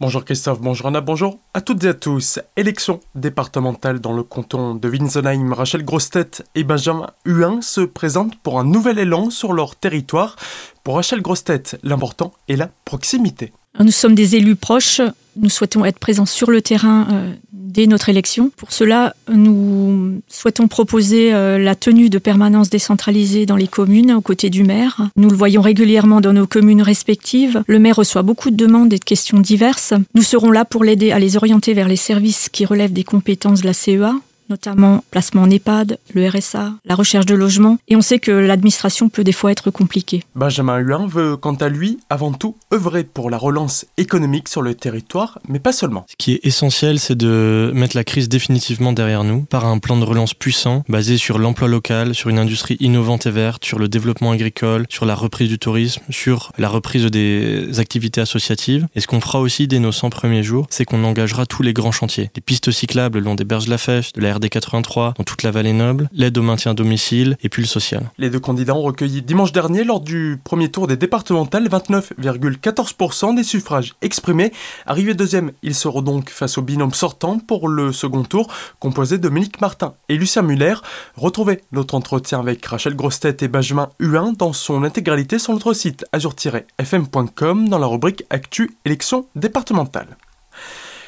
Bonjour Christophe, bonjour Anna, bonjour à toutes et à tous. Élection départementale dans le canton de Winsenheim. Rachel Grostet et Benjamin Huin se présentent pour un nouvel élan sur leur territoire. Pour Rachel Grostet, l'important est la proximité. Nous sommes des élus proches, nous souhaitons être présents sur le terrain euh, dès notre élection. Pour cela, nous souhaitons proposer euh, la tenue de permanence décentralisée dans les communes aux côtés du maire. Nous le voyons régulièrement dans nos communes respectives. Le maire reçoit beaucoup de demandes et de questions diverses. Nous serons là pour l'aider à les orienter vers les services qui relèvent des compétences de la CEA notamment placement en EHPAD, le RSA, la recherche de logement, et on sait que l'administration peut des fois être compliquée. Benjamin Huin veut quant à lui avant tout œuvrer pour la relance économique sur le territoire, mais pas seulement. Ce qui est essentiel, c'est de mettre la crise définitivement derrière nous par un plan de relance puissant, basé sur l'emploi local, sur une industrie innovante et verte, sur le développement agricole, sur la reprise du tourisme, sur la reprise des activités associatives. Et ce qu'on fera aussi dès nos 100 premiers jours, c'est qu'on engagera tous les grands chantiers. Les pistes cyclables le long des berges de la Fèche, de la RD 83 dans toute la vallée noble, l'aide au maintien domicile et puis le social. Les deux candidats ont recueilli dimanche dernier lors du premier tour des départementales 29,14% des suffrages exprimés. Arrivé deuxième, ils seront donc face au binôme sortant pour le second tour composé de Dominique Martin et Lucien Muller. Retrouvez notre entretien avec Rachel Grostet et Benjamin Huin dans son intégralité sur notre site azur-fm.com dans la rubrique Actu élections départementales.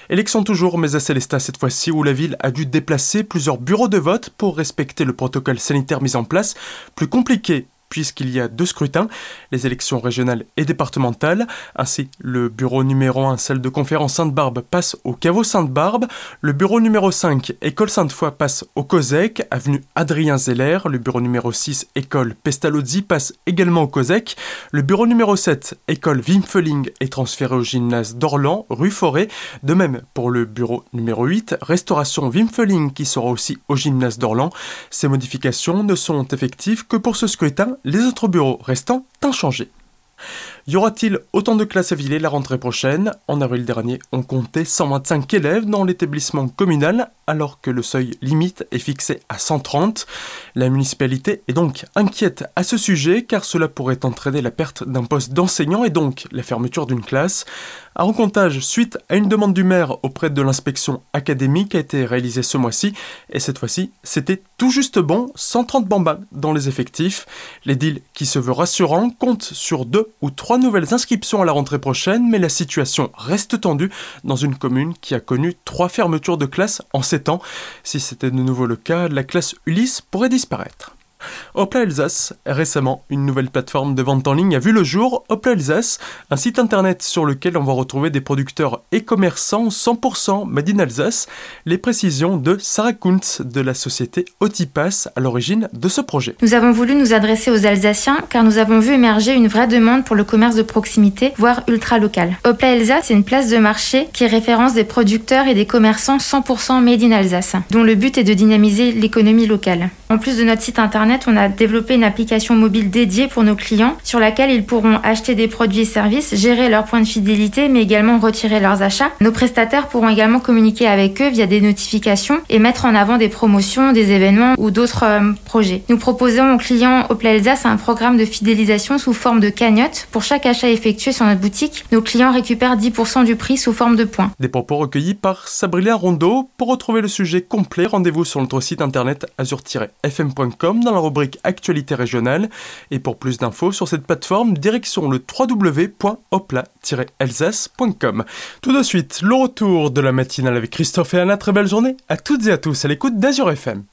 Élection toujours, mais à Célestat cette fois-ci, où la ville a dû déplacer plusieurs bureaux de vote pour respecter le protocole sanitaire mis en place. Plus compliqué puisqu'il y a deux scrutins, les élections régionales et départementales. Ainsi, le bureau numéro 1, salle de conférence Sainte-Barbe, passe au caveau Sainte-Barbe. Le bureau numéro 5, école Sainte-Foy, passe au COSEC, avenue Adrien Zeller. Le bureau numéro 6, école Pestalozzi, passe également au COSEC. Le bureau numéro 7, école Wimfeling, est transféré au gymnase d'Orlan, rue Forêt. De même pour le bureau numéro 8, restauration Wimfeling, qui sera aussi au gymnase d'Orlan. Ces modifications ne sont effectives que pour ce scrutin les autres bureaux restants inchangés. Y aura-t-il autant de classes à Villers la rentrée prochaine? En avril dernier, on comptait 125 élèves dans l'établissement communal, alors que le seuil limite est fixé à 130. La municipalité est donc inquiète à ce sujet, car cela pourrait entraîner la perte d'un poste d'enseignant et donc la fermeture d'une classe. Un recomptage suite à une demande du maire auprès de l'inspection académique a été réalisé ce mois-ci, et cette fois-ci, c'était tout juste bon, 130 bambins dans les effectifs. L'édile, qui se veut rassurant, compte sur deux ou trois nouvelles inscriptions à la rentrée prochaine, mais la situation reste tendue dans une commune qui a connu trois fermetures de classes en 7 ans. Si c'était de nouveau le cas, la classe Ulysse pourrait disparaître. Opla Alsace, récemment, une nouvelle plateforme de vente en ligne a vu le jour, Opla Alsace, un site internet sur lequel on va retrouver des producteurs et commerçants 100% Made in Alsace. Les précisions de Sarah Kuntz de la société Otipass à l'origine de ce projet. Nous avons voulu nous adresser aux Alsaciens car nous avons vu émerger une vraie demande pour le commerce de proximité, voire ultra local. Opla Alsace, c'est une place de marché qui référence des producteurs et des commerçants 100% Made in Alsace, dont le but est de dynamiser l'économie locale. En plus de notre site internet, on a développé une application mobile dédiée pour nos clients sur laquelle ils pourront acheter des produits et services, gérer leurs points de fidélité, mais également retirer leurs achats. Nos prestataires pourront également communiquer avec eux via des notifications et mettre en avant des promotions, des événements ou d'autres euh, projets. Nous proposons aux clients Opel Alsace un programme de fidélisation sous forme de cagnotte. Pour chaque achat effectué sur notre boutique, nos clients récupèrent 10% du prix sous forme de points. Des propos recueillis par Sabrina Rondeau. Pour retrouver le sujet complet, rendez-vous sur notre site internet azur-fm.com dans la rubrique Actualité régionale. Et pour plus d'infos sur cette plateforme, direction le www.opla-alsace.com. Tout de suite, le retour de la matinale avec Christophe et Anna. Très belle journée à toutes et à tous à l'écoute d'Azur FM.